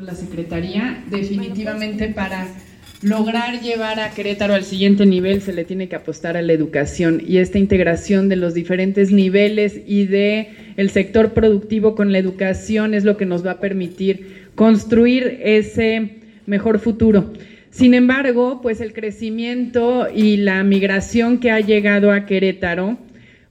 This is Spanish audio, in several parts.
La Secretaría definitivamente para lograr llevar a Querétaro al siguiente nivel se le tiene que apostar a la educación y esta integración de los diferentes niveles y de el sector productivo con la educación es lo que nos va a permitir construir ese mejor futuro. Sin embargo, pues el crecimiento y la migración que ha llegado a Querétaro,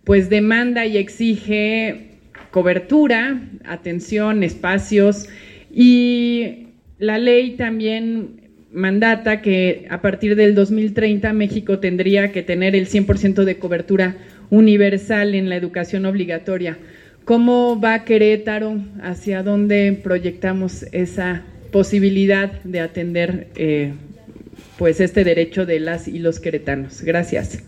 pues demanda y exige cobertura, atención, espacios y la ley también mandata que a partir del 2030 México tendría que tener el 100% de cobertura universal en la educación obligatoria. ¿Cómo va Querétaro? ¿Hacia dónde proyectamos esa posibilidad de atender eh, pues este derecho de las y los queretanos? Gracias.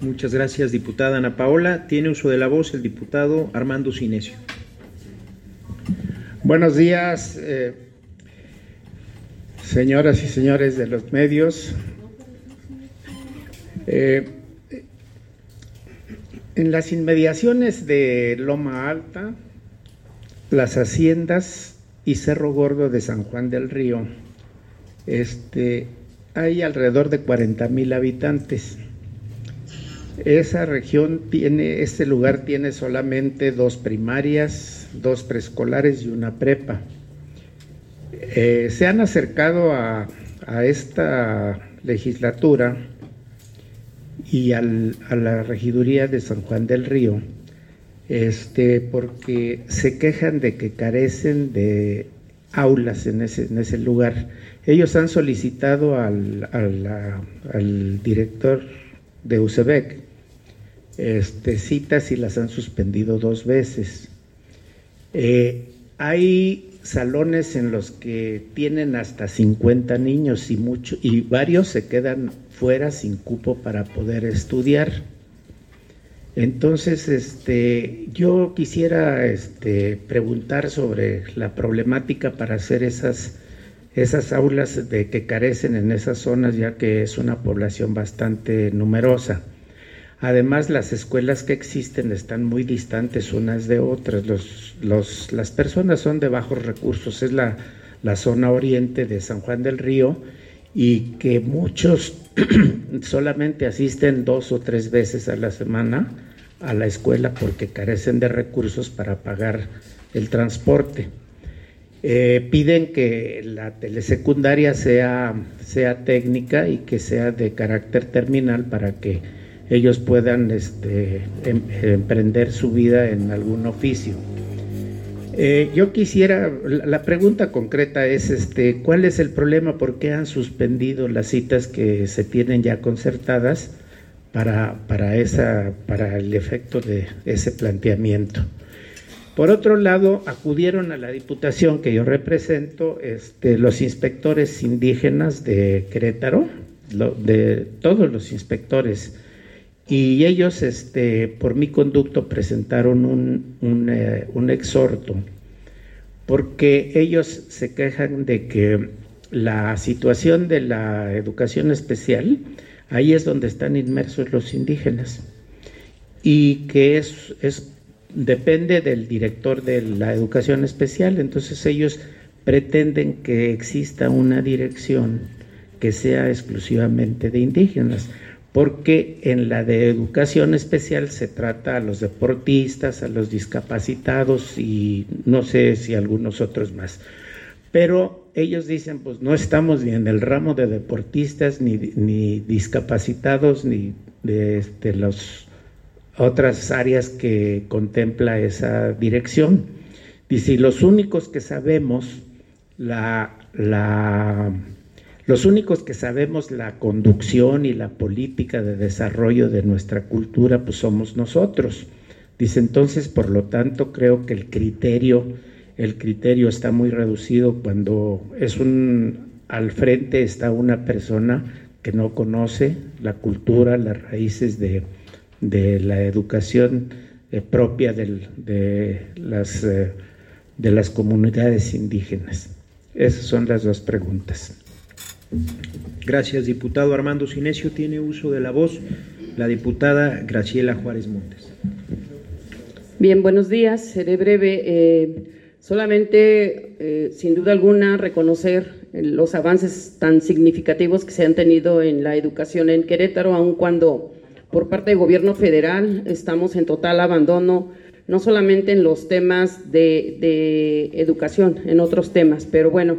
Muchas gracias, diputada Ana Paola. Tiene uso de la voz el diputado Armando Sinesio. Buenos días, eh, señoras y señores de los medios. Eh, en las inmediaciones de Loma Alta, las haciendas y Cerro Gordo de San Juan del Río, este, hay alrededor de 40 mil habitantes. Esa región tiene, este lugar tiene solamente dos primarias, dos preescolares y una prepa. Eh, se han acercado a, esta legislatura y a la regiduría de San Juan del Río, este, porque se quejan de que carecen de aulas en ese, en ese lugar. Ellos han solicitado al, al director de UCEBEC este, citas y las han suspendido dos veces. Eh, hay salones en los que tienen hasta 50 niños y, y varios se quedan fuera sin cupo para poder estudiar. Entonces, este, yo quisiera este, preguntar sobre la problemática para hacer esas, esas aulas de que carecen en esas zonas, ya que es una población bastante numerosa. Además, las escuelas que existen están muy distantes unas de otras. Las personas son de bajos recursos, es la, la zona oriente de San Juan del Río y que muchos solamente asisten dos o tres veces a la semana a la escuela porque carecen de recursos para pagar el transporte. Eh, piden que la telesecundaria sea, sea técnica y que sea de carácter terminal para que ellos puedan este, em, emprender su vida en algún oficio. Eh, yo quisiera, la pregunta concreta es, este, ¿cuál es el problema? ¿Por qué han suspendido las citas que se tienen ya concertadas para, para, esa, para el efecto de ese planteamiento? Por otro lado, acudieron a la diputación que yo represento este, los inspectores indígenas de Querétaro, de todos los inspectores y ellos, este, por mi conducto, presentaron un, eh, un, exhorto, porque ellos se quejan de que la situación de la educación especial, ahí es donde están inmersos los indígenas, y que es, es depende del director de la educación especial, entonces ellos pretenden que exista una dirección que sea exclusivamente de indígenas porque en la de educación especial se trata a los deportistas, a los discapacitados y no sé si algunos otros más. Pero ellos dicen, pues no estamos ni en el ramo de deportistas, ni, ni discapacitados, ni de este, las otras áreas que contempla esa dirección. Dice, y los únicos que sabemos la, la los únicos que sabemos la conducción y la política de desarrollo de nuestra cultura, pues somos nosotros. Dice entonces, por lo tanto, creo que el criterio, el criterio está muy reducido cuando es un al frente está una persona que no conoce la cultura, las raíces de, la educación eh, propia de, las, eh, de las comunidades indígenas. Esas son las dos preguntas. Gracias, diputado Armando Sinesio. Tiene uso de la voz la diputada Graciela Juárez Montes. Bien, buenos días. Seré breve. Eh, Solamente, eh, sin duda alguna, reconocer los avances tan significativos que se han tenido en la educación en Querétaro, aun cuando por parte del gobierno federal estamos en total abandono, no solamente en los temas de, educación, en otros temas, pero bueno,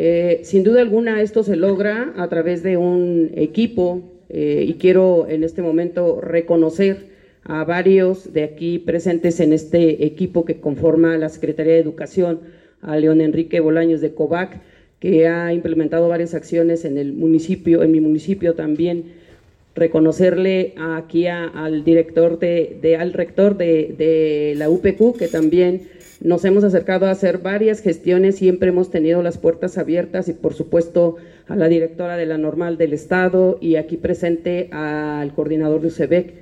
eh, sin duda alguna esto se logra a través de un equipo eh, y quiero en este momento reconocer a varios de aquí presentes en este equipo que conforma la Secretaría de Educación, a León Enrique Bolaños de COVAC, que ha implementado varias acciones en el municipio, en mi municipio también, reconocerle aquí al director de, al rector de, de, la UPQ, que también nos hemos acercado a hacer varias gestiones, siempre hemos tenido las puertas abiertas y por supuesto a la directora de la normal del Estado y aquí presente al coordinador de UCEBEC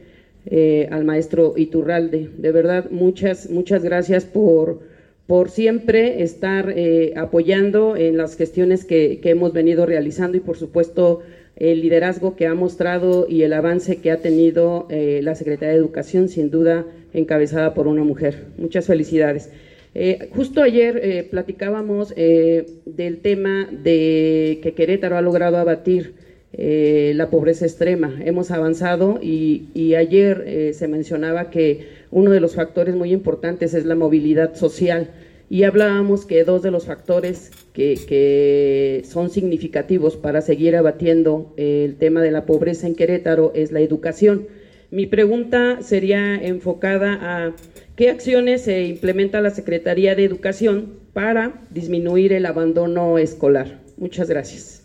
eh, al maestro Iturralde. De verdad, muchas, muchas gracias por, por siempre estar eh, apoyando en las gestiones que, hemos venido realizando y por supuesto el liderazgo que ha mostrado y el avance que ha tenido eh, la Secretaría de Educación, sin duda encabezada por una mujer. Muchas felicidades. Justo ayer platicábamos del tema de que Querétaro ha logrado abatir eh, la pobreza extrema. Hemos avanzado y, ayer eh, se mencionaba que uno de los factores muy importantes es la movilidad social y hablábamos que dos de los factores que, son significativos para seguir abatiendo el tema de la pobreza en Querétaro es la educación. Mi pregunta sería enfocada a qué acciones se implementa la Secretaría de Educación para disminuir el abandono escolar. Muchas gracias.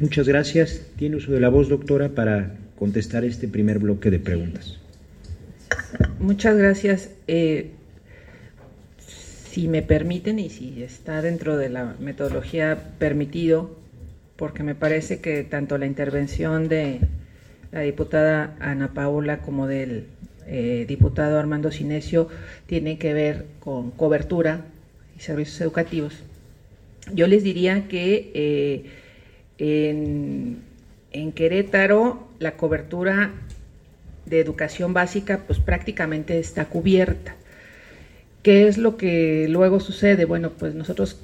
Muchas gracias. Tiene uso de la voz, doctora, para contestar este primer bloque de preguntas. Muchas gracias. Eh, si me permiten y si está dentro de la metodología permitido, porque me parece que tanto la intervención de la diputada Ana Paula como del eh, diputado Armando Sinesio tiene que ver con cobertura y servicios educativos. Yo les diría que eh, en, Querétaro la cobertura de educación básica pues prácticamente está cubierta. ¿Qué es lo que luego sucede? Bueno, pues nosotros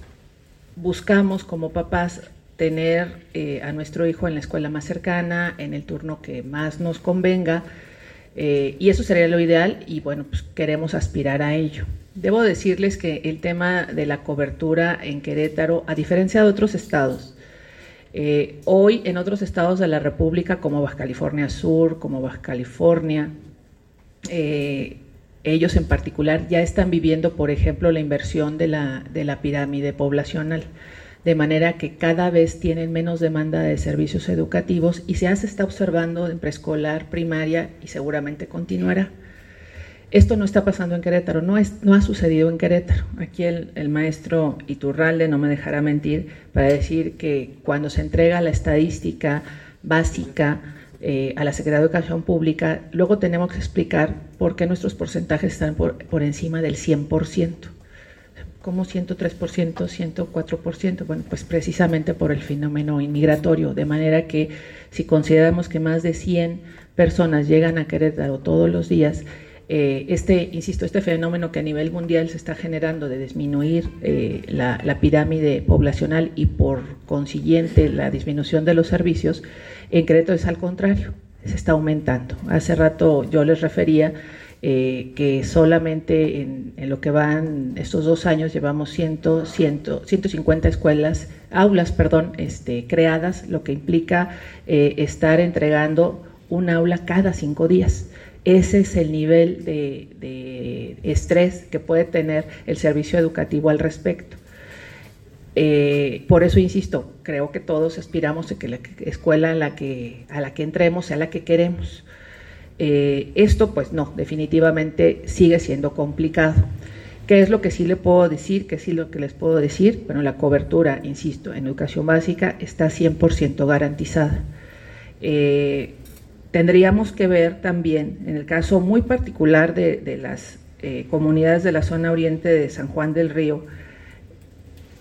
buscamos como papás tener eh, a nuestro hijo en la escuela más cercana, en el turno que más nos convenga, eh, y eso sería lo ideal y bueno, pues queremos aspirar a ello. Debo decirles que el tema de la cobertura en Querétaro, a diferencia de otros estados, eh, hoy en otros estados de la República, como Baja California Sur, como Baja California, eh, ellos en particular ya están viviendo, por ejemplo, la inversión de la, de la pirámide poblacional, de manera que cada vez tienen menos demanda de servicios educativos y se está observando en preescolar, primaria y seguramente continuará. Esto no está pasando en Querétaro, no, es, no ha sucedido en Querétaro. Aquí el, maestro Iturralde no me dejará mentir para decir que cuando se entrega la estadística básica eh, a la Secretaría de Educación Pública, luego tenemos que explicar por qué nuestros porcentajes están por, por encima del 100%. ¿Cómo 103%, 104%? Bueno, pues precisamente por el fenómeno inmigratorio, de manera que si consideramos que más de 100 personas llegan a Querétaro todos los días, eh, este, insisto, este fenómeno que a nivel mundial se está generando de disminuir eh, la, pirámide poblacional y por consiguiente la disminución de los servicios, en Querétaro es al contrario, se está aumentando. Hace rato yo les refería eh, que solamente en, lo que van estos dos años llevamos 100, 150 escuelas, aulas, perdón, este, creadas, lo que implica estar entregando un aula cada cinco días. Ese es el nivel de, estrés que puede tener el servicio educativo al respecto. Eh, por eso insisto, creo que todos aspiramos a que la escuela a la que, a la que entremos sea la que queremos. Eh, esto, pues no, definitivamente sigue siendo complicado. ¿Qué es lo que sí le puedo decir? ¿Qué sí lo que les puedo decir? Bueno, la cobertura, insisto, en educación básica está 100% garantizada. Eh, tendríamos que ver también, en el caso muy particular de, las eh, comunidades de la zona oriente de San Juan del Río,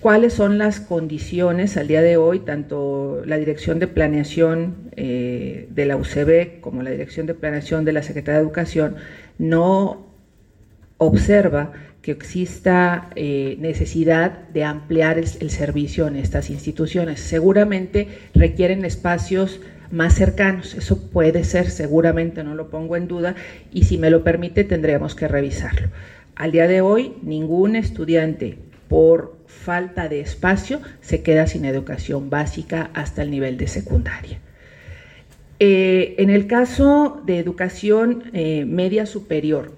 cuáles son las condiciones al día de hoy, tanto la Dirección de Planeación eh, de la UCB como la Dirección de Planeación de la Secretaría de Educación no observa que exista eh, necesidad de ampliar el, servicio en estas instituciones. Seguramente requieren espacios más cercanos, eso puede ser, seguramente no lo pongo en duda, y si me lo permite tendremos que revisarlo. Al día de hoy, ningún estudiante por falta de espacio se queda sin educación básica hasta el nivel de secundaria. Eh, en el caso de educación eh, media superior,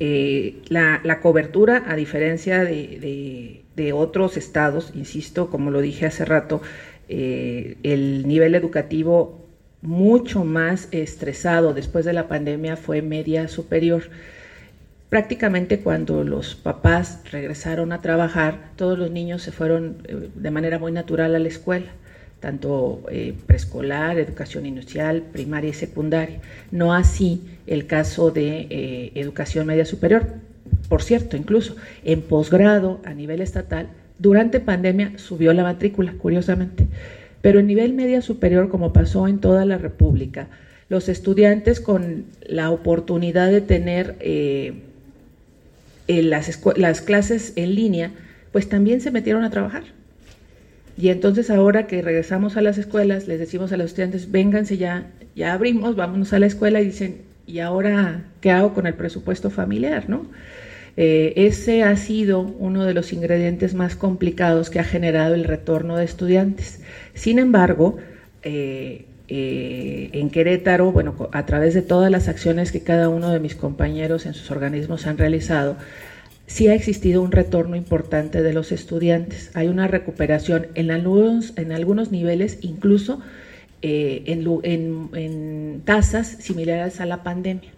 eh, la, cobertura, a diferencia de, otros estados, insisto, como lo dije hace rato, el nivel educativo mucho más estresado después de la pandemia fue media superior. Prácticamente cuando los papás regresaron a trabajar, todos los niños se fueron eh, de manera muy natural a la escuela tanto eh, preescolar, educación inicial, primaria y secundaria. No así el caso de eh, educación media superior. Por cierto, incluso en posgrado a nivel estatal, durante pandemia subió la matrícula, curiosamente. Pero en nivel media superior, como pasó en toda la República, los estudiantes con la oportunidad de tener las, las clases en línea, pues también se metieron a trabajar y entonces ahora que regresamos a las escuelas, les decimos a los estudiantes, vénganse ya, ya abrimos, vámonos a la escuela y dicen, ¿y ahora qué hago con el presupuesto familiar? ¿no? Eh, ese ha sido uno de los ingredientes más complicados que ha generado el retorno de estudiantes. Sin embargo, eh, eh, en Querétaro, bueno, a través de todas las acciones que cada uno de mis compañeros en sus organismos han realizado, sí ha existido un retorno importante de los estudiantes. Hay una recuperación en algunos, en algunos niveles, incluso eh, en, tasas similares a la pandemia.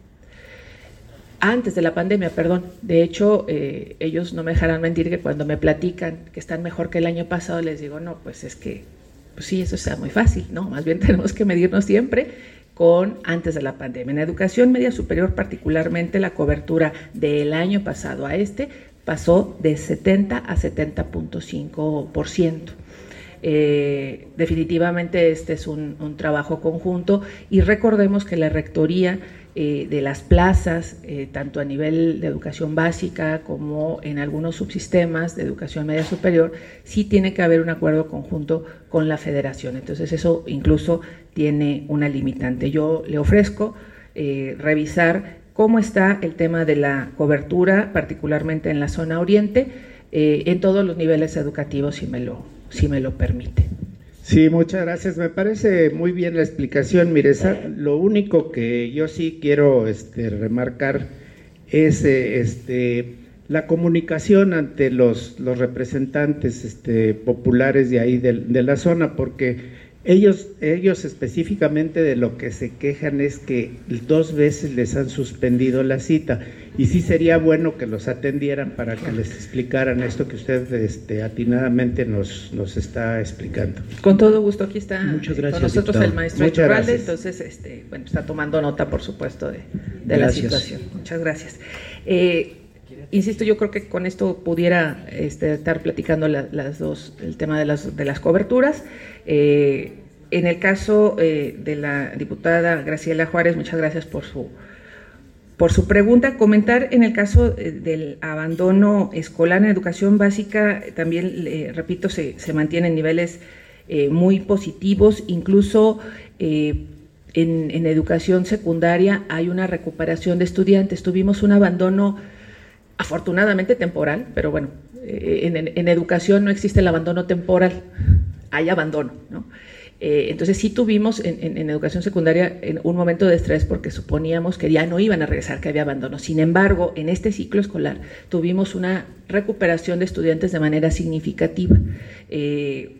Antes de la pandemia, perdón. De hecho, eh, ellos no me dejarán mentir que cuando me platican que están mejor que el año pasado, les digo, no, pues es que, pues sí, eso está muy fácil, ¿no? Más bien tenemos que medirnos siempre con antes de la pandemia. En educación media superior particularmente la cobertura del año pasado a este pasó de 70 a 70.5%. Eh, definitivamente este es un, trabajo conjunto y recordemos que la Rectoría eh, de las plazas, eh, tanto a nivel de educación básica como en algunos subsistemas de educación media superior, sí tiene que haber un acuerdo conjunto con la federación. Entonces eso incluso tiene una limitante. Yo le ofrezco eh, revisar cómo está el tema de la cobertura, particularmente en la zona oriente, en todos los niveles educativos, si me lo, si me lo permite. Sí, muchas gracias. Me parece muy bien la explicación, Miresa. Lo único que yo sí quiero este, remarcar es eh, este, la comunicación ante los, representantes este, populares de ahí de la zona, porque ellos, ellos específicamente de lo que se quejan es que dos veces les han suspendido la cita y sí sería bueno que los atendieran para que les explicaran esto que usted este, atinadamente nos, nos está explicando. Con todo gusto, aquí está Muchas gracias, con nosotros el maestro Iturralde, entonces este, bueno, está tomando nota, por supuesto, de, de la situación. Muchas gracias. Eh, insisto, yo creo que con esto pudiera este, estar platicando las dos, el tema de las, de las coberturas. Eh, en el caso eh, de la diputada Graciela Juárez, muchas gracias por su, por su pregunta. Comentar en el caso eh, del abandono escolar en educación básica, también, repito, se, se mantienen niveles muy positivos, incluso en, en, educación secundaria hay una recuperación de estudiantes. Tuvimos un abandono afortunadamente temporal, pero bueno, en, en educación no existe el abandono temporal hay abandono. ¿no? Eh, entonces sí tuvimos en, educación secundaria un momento de estrés porque suponíamos que ya no iban a regresar, que había abandono. Sin embargo, en este ciclo escolar tuvimos una recuperación de estudiantes de manera significativa. Eh,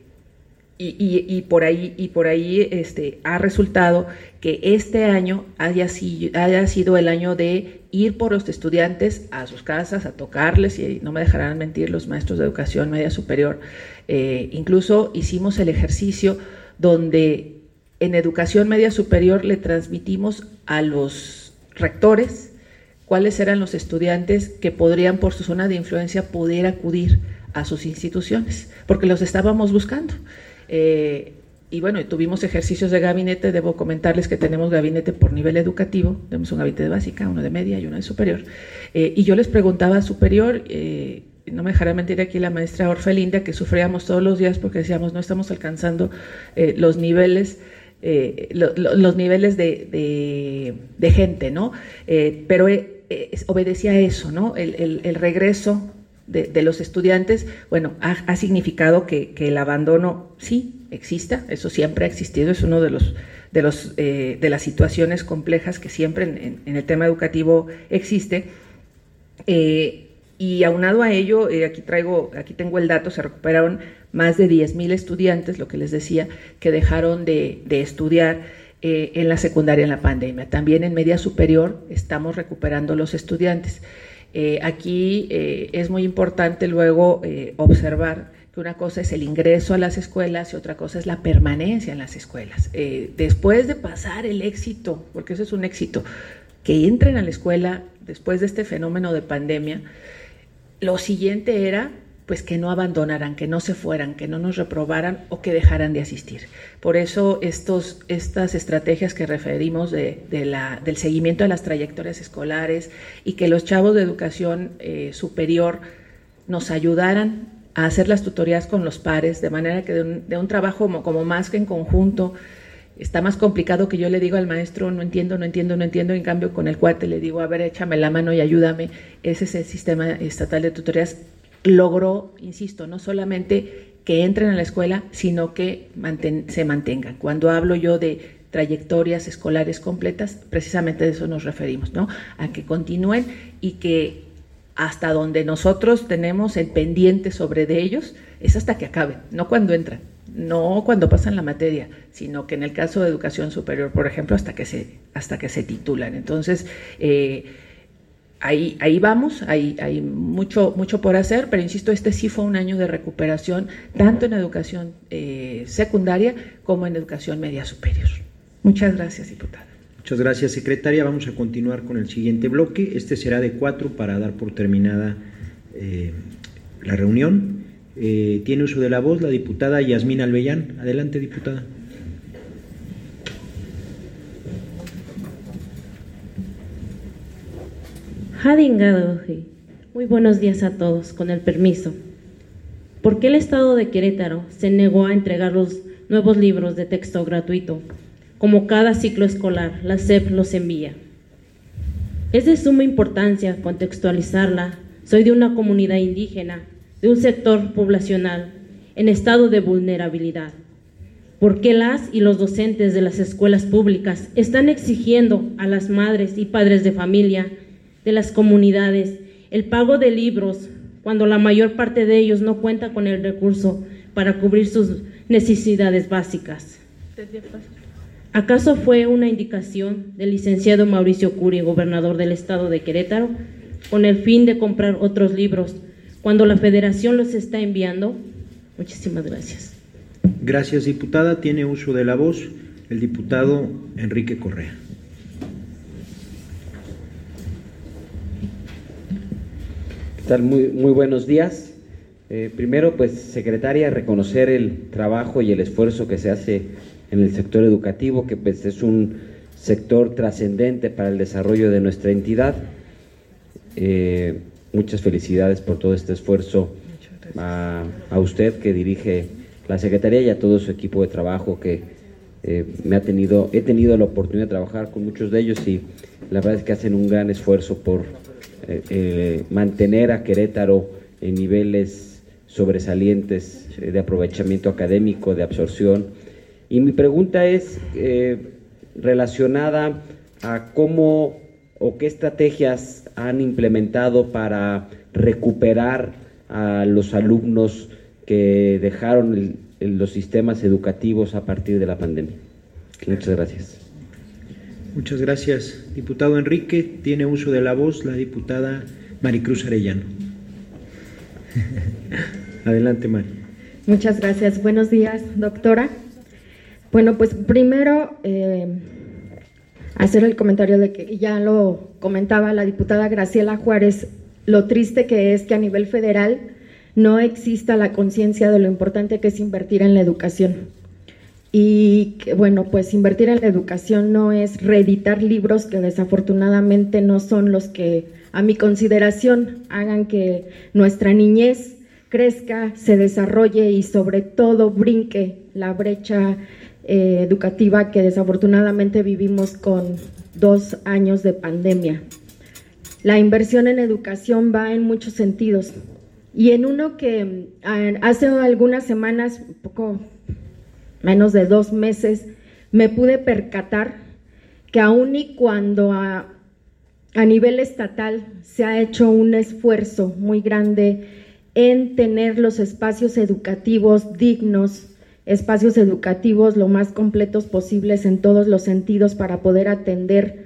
y, por ahí, y por ahí este, ha resultado que este año haya, haya sido el año de ir por los estudiantes a sus casas, a tocarles, y no me dejarán mentir los maestros de educación media superior, eh, incluso hicimos el ejercicio donde en educación media superior le transmitimos a los rectores cuáles eran los estudiantes que podrían por su zona de influencia poder acudir a sus instituciones, porque los estábamos buscando. Eh, y bueno, tuvimos ejercicios de gabinete, debo comentarles que tenemos gabinete por nivel educativo, tenemos un gabinete de básica, uno de media y uno de superior. Eh, y yo les preguntaba superior, eh, no me dejará mentir aquí la maestra Orfelinda, que sufríamos todos los días porque decíamos no estamos alcanzando eh, los niveles. los niveles de, gente, ¿no? pero obedecía eso, ¿no? el regreso de, los estudiantes, bueno, ha, significado que, el abandono sí exista, eso siempre ha existido, es uno de los de, los, eh, de las situaciones complejas que siempre en, el tema educativo existe. Eh, y aunado a ello, eh, aquí traigo, aquí tengo el dato, se recuperaron más de 10.000 estudiantes, lo que les decía, que dejaron de, de estudiar en la secundaria en la pandemia. También en media superior estamos recuperando los estudiantes. Eh, aquí eh, es muy importante luego eh, observar que una cosa es el ingreso a las escuelas y otra cosa es la permanencia en las escuelas. después de pasar el éxito, porque eso es un éxito, que entren a la escuela después de este fenómeno de pandemia, lo siguiente era pues que no abandonaran, que no se fueran, que no nos reprobaran o que dejaran de asistir. Por eso estos, estas estrategias que referimos de, del seguimiento de las trayectorias escolares y que los chavos de educación eh, superior nos ayudaran a hacer las tutorías con los pares, de manera que de un, trabajo como, como, más que en conjunto, está más complicado que yo le digo al maestro, no entiendo, no entiendo, no entiendo, en cambio con el cuate le digo, a ver, échame la mano y ayúdame. Ese es el sistema estatal de tutorías logró, insisto, no solamente que entren a la escuela, sino que se mantengan. Cuando hablo yo de trayectorias escolares completas, precisamente de eso nos referimos, ¿no? A que continúen y que hasta donde nosotros tenemos el pendiente sobre de ellos es hasta que acaben, no cuando entran, no cuando pasan la materia, sino que en el caso de educación superior, por ejemplo, hasta que se, hasta que se titulan. Entonces, eh, ahí, ahí vamos, hay, mucho, mucho por hacer, pero insisto, este sí fue un año de recuperación, tanto en educación eh, secundaria como en educación media superior. Muchas gracias, diputada. Muchas gracias, secretaria. Vamos a continuar con el siguiente bloque. Este será de cuatro para dar por terminada eh, la reunión. Eh, tiene uso de la voz la diputada Yasmín Albellán. Adelante, diputada. Muy buenos días a todos, con el permiso. ¿Por qué el Estado de Querétaro se negó a entregar los nuevos libros de texto gratuito? Como cada ciclo escolar, la SEP los envía. Es de suma importancia contextualizarla. Soy de una comunidad indígena, de un sector poblacional en estado de vulnerabilidad. ¿Por qué las y los docentes de las escuelas públicas están exigiendo a las madres y padres de familia de las comunidades, el pago de libros, cuando la mayor parte de ellos no cuenta con el recurso para cubrir sus necesidades básicas. ¿Acaso fue una indicación del licenciado Mauricio Curi, gobernador del estado de Querétaro, con el fin de comprar otros libros cuando la federación los está enviando? Muchísimas gracias. Gracias, diputada. Tiene uso de la voz el diputado Enrique Correa. Muy, muy buenos días. Eh, primero, pues, secretaria, reconocer el trabajo y el esfuerzo que se hace en el sector educativo, que pues, es un sector trascendente para el desarrollo de nuestra entidad. Eh, muchas felicidades por todo este esfuerzo a, usted que dirige la Secretaría y a todo su equipo de trabajo que eh, me ha tenido, he tenido la oportunidad de trabajar con muchos de ellos y la verdad es que hacen un gran esfuerzo por eh, eh, mantener a Querétaro en niveles sobresalientes eh, de aprovechamiento académico, de absorción. Y mi pregunta es relacionada a cómo o qué estrategias han implementado para recuperar a los alumnos que dejaron los sistemas educativos a partir de la pandemia. Muchas gracias. Muchas gracias, diputado Enrique. Tiene uso de la voz la diputada Maricruz Arellano. Adelante, Mari. Muchas gracias. Buenos días, doctora. Bueno, pues primero eh, hacer el comentario de que ya lo comentaba la diputada Graciela Juárez, lo triste que es que a nivel federal no exista la conciencia de lo importante que es invertir en la educación. Y que, bueno, pues invertir en la educación no es reeditar libros que desafortunadamente no son los que a mi consideración hagan que nuestra niñez crezca, se desarrolle y sobre todo brinque la brecha eh, educativa que desafortunadamente vivimos con dos años de pandemia. La inversión en educación va en muchos sentidos y en uno que ah, hace algunas semanas, un poco menos de dos meses, me pude percatar que aun y cuando a, nivel estatal se ha hecho un esfuerzo muy grande en tener los espacios educativos dignos, espacios educativos lo más completos posibles en todos los sentidos para poder atender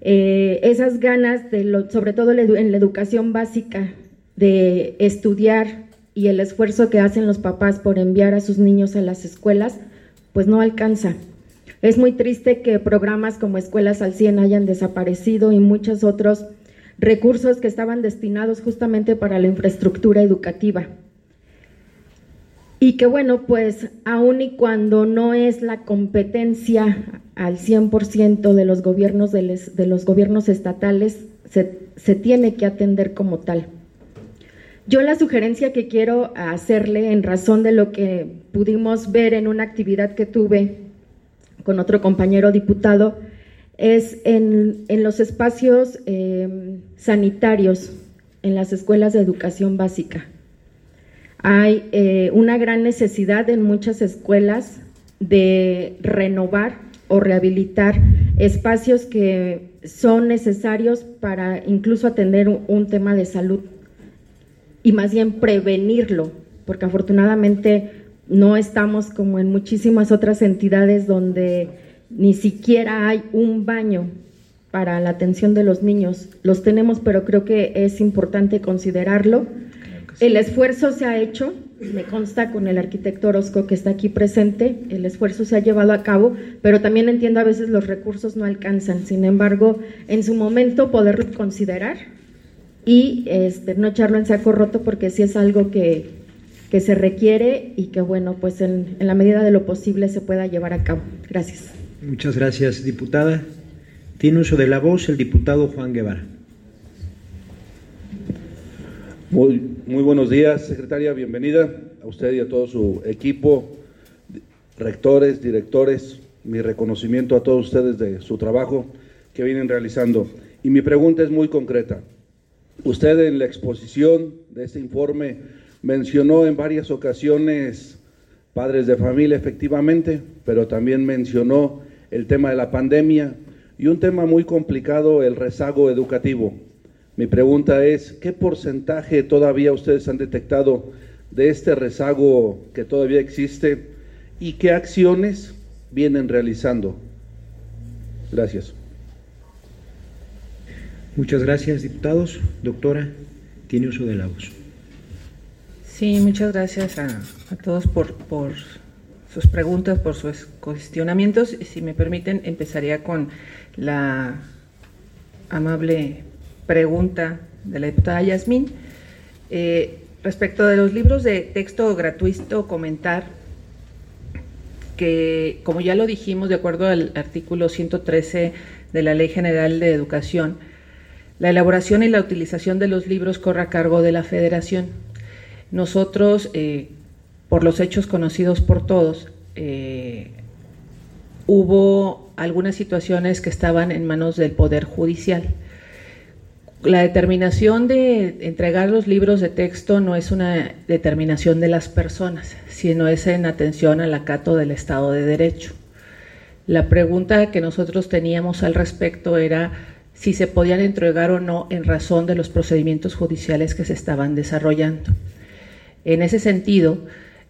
eh, esas ganas, de lo, sobre todo en la educación básica, de estudiar y el esfuerzo que hacen los papás por enviar a sus niños a las escuelas, pues no alcanza. Es muy triste que programas como Escuelas al 100 hayan desaparecido y muchos otros recursos que estaban destinados justamente para la infraestructura educativa. Y que bueno, pues aun y cuando no es la competencia al 100% de los gobiernos, de, los gobiernos estatales, se, se tiene que atender como tal. Yo la sugerencia que quiero hacerle en razón de lo que pudimos ver en una actividad que tuve con otro compañero diputado es en, los espacios em, sanitarios, en las escuelas de educación básica. Hay eh, una gran necesidad en muchas escuelas de renovar o rehabilitar espacios que son necesarios para incluso atender un tema de salud y más bien prevenirlo, porque afortunadamente no estamos como en muchísimas otras entidades donde ni siquiera hay un baño para la atención de los niños. Los tenemos, pero creo que es importante considerarlo. El esfuerzo se ha hecho, me consta con el arquitecto Orozco que está aquí presente, el esfuerzo se ha llevado a cabo, pero también entiendo a veces los recursos no alcanzan. Sin embargo, en su momento poderlo considerar y este, no echarlo en saco roto porque sí es algo que, que se requiere y que, bueno, pues en, en la medida de lo posible se pueda llevar a cabo. Gracias. Muchas gracias, diputada. Tiene uso de la voz el diputado Juan Guevara. Muy, muy buenos días, secretaria. Bienvenida a usted y a todo su equipo, rectores, directores. Mi reconocimiento a todos ustedes de su trabajo que vienen realizando. Y mi pregunta es muy concreta. Usted en la exposición de este informe mencionó en varias ocasiones padres de familia, efectivamente, pero también mencionó el tema de la pandemia y un tema muy complicado, el rezago educativo. Mi pregunta es, ¿qué porcentaje todavía ustedes han detectado de este rezago que todavía existe y qué acciones vienen realizando? Gracias. Muchas gracias, diputados. Doctora, tiene uso de la voz. Sí, muchas gracias a, todos por, por sus preguntas, por sus cuestionamientos. Si me permiten, empezaría con la amable pregunta de la diputada Yasmín. Eh, respecto de los libros de texto gratuito, comentar que, como ya lo dijimos, de acuerdo al artículo 113 de la Ley General de Educación, la elaboración y la utilización de los libros corre a cargo de la Federación. Nosotros, eh, por los hechos conocidos por todos, eh, hubo algunas situaciones que estaban en manos del Poder Judicial. La determinación de entregar los libros de texto no es una determinación de las personas, sino es en atención al acato del Estado de Derecho. La pregunta que nosotros teníamos al respecto era si se podían entregar o no en razón de los procedimientos judiciales que se estaban desarrollando. En ese sentido,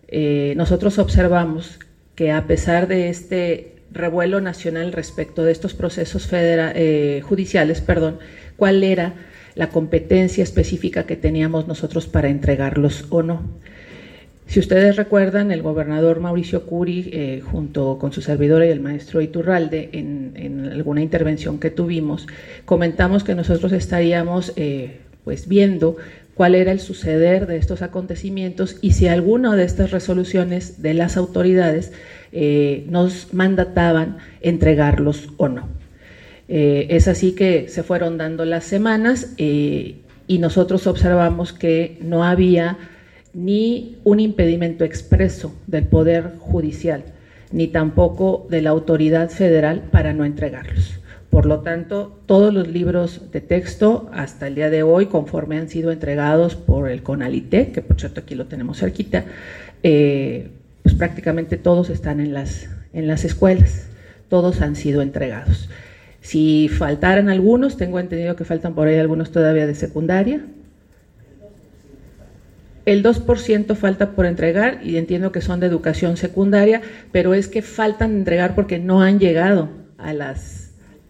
eh, nosotros observamos que a pesar de este revuelo nacional respecto de estos procesos eh, judiciales, perdón, cuál era la competencia específica que teníamos nosotros para entregarlos o no. Si ustedes recuerdan, el gobernador Mauricio Curi, eh, junto con su servidora y el maestro Iturralde, en, alguna intervención que tuvimos, comentamos que nosotros estaríamos pues viendo cuál era el suceder de estos acontecimientos y si alguna de estas resoluciones de las autoridades eh, nos mandataban entregarlos o no. Eh, es así que se fueron dando las semanas eh, y nosotros observamos que no había ni un impedimento expreso del Poder Judicial, ni tampoco de la autoridad federal para no entregarlos. Por lo tanto, todos los libros de texto hasta el día de hoy, conforme han sido entregados por el CONALITE, que por cierto aquí lo tenemos cerquita, eh, pues prácticamente todos están en las, en las escuelas, todos han sido entregados. Si faltaran algunos, tengo entendido que faltan por ahí algunos todavía de secundaria. El 2% falta por entregar y entiendo que son de educación secundaria, pero es que faltan entregar porque no han llegado a las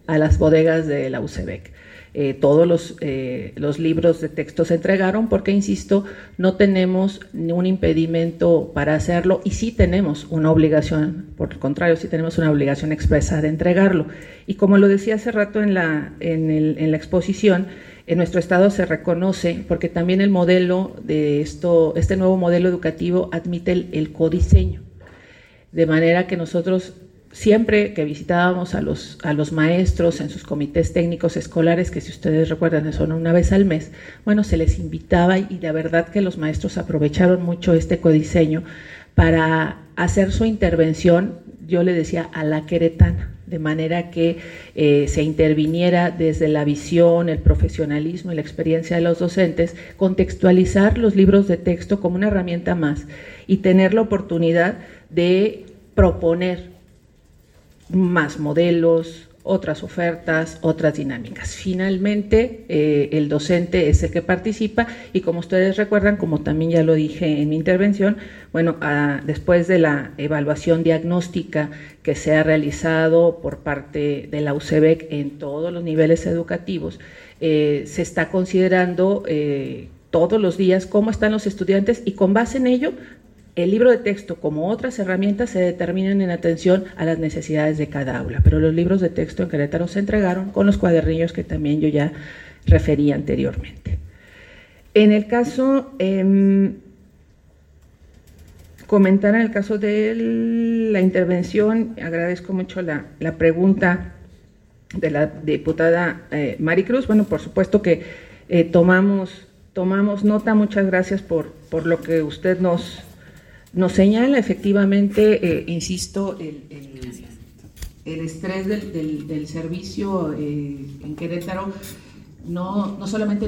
a las bodegas de la UCEBEC. Eh, todos los, eh, los, libros de texto se entregaron porque, insisto, no tenemos ningún impedimento para hacerlo y sí tenemos una obligación, por el contrario, sí tenemos una obligación expresa de entregarlo. Y como lo decía hace rato en la, en, el, en la exposición, en nuestro estado se reconoce porque también el modelo de esto, este nuevo modelo educativo admite el, codiseño. De manera que nosotros siempre que visitábamos a los, a los maestros en sus comités técnicos escolares, que si ustedes recuerdan son una vez al mes, bueno, se les invitaba y la verdad que los maestros aprovecharon mucho este codiseño para hacer su intervención, yo le decía, a la queretana, de manera que eh, se interviniera desde la visión, el profesionalismo y la experiencia de los docentes, contextualizar los libros de texto como una herramienta más y tener la oportunidad de proponer más modelos, otras ofertas, otras dinámicas. Finalmente, eh, el docente es el que participa y como ustedes recuerdan, como también ya lo dije en mi intervención, bueno, después de la evaluación diagnóstica que se ha realizado por parte de la UCEBEC en todos los niveles educativos, eh, se está considerando eh, todos los días cómo están los estudiantes y con base en ello el libro de texto, como otras herramientas, se determinan en atención a las necesidades de cada aula, pero los libros de texto en Querétaro se entregaron con los cuadernillos que también yo ya referí anteriormente. En el caso, eh, comentar en el caso de la intervención, agradezco mucho la, pregunta de la diputada eh, Maricruz. Bueno, por supuesto que eh, tomamos, tomamos nota, muchas gracias por, por lo que usted nos nos señala efectivamente, eh, insisto, el, estrés del, servicio eh, en Querétaro no, no solamente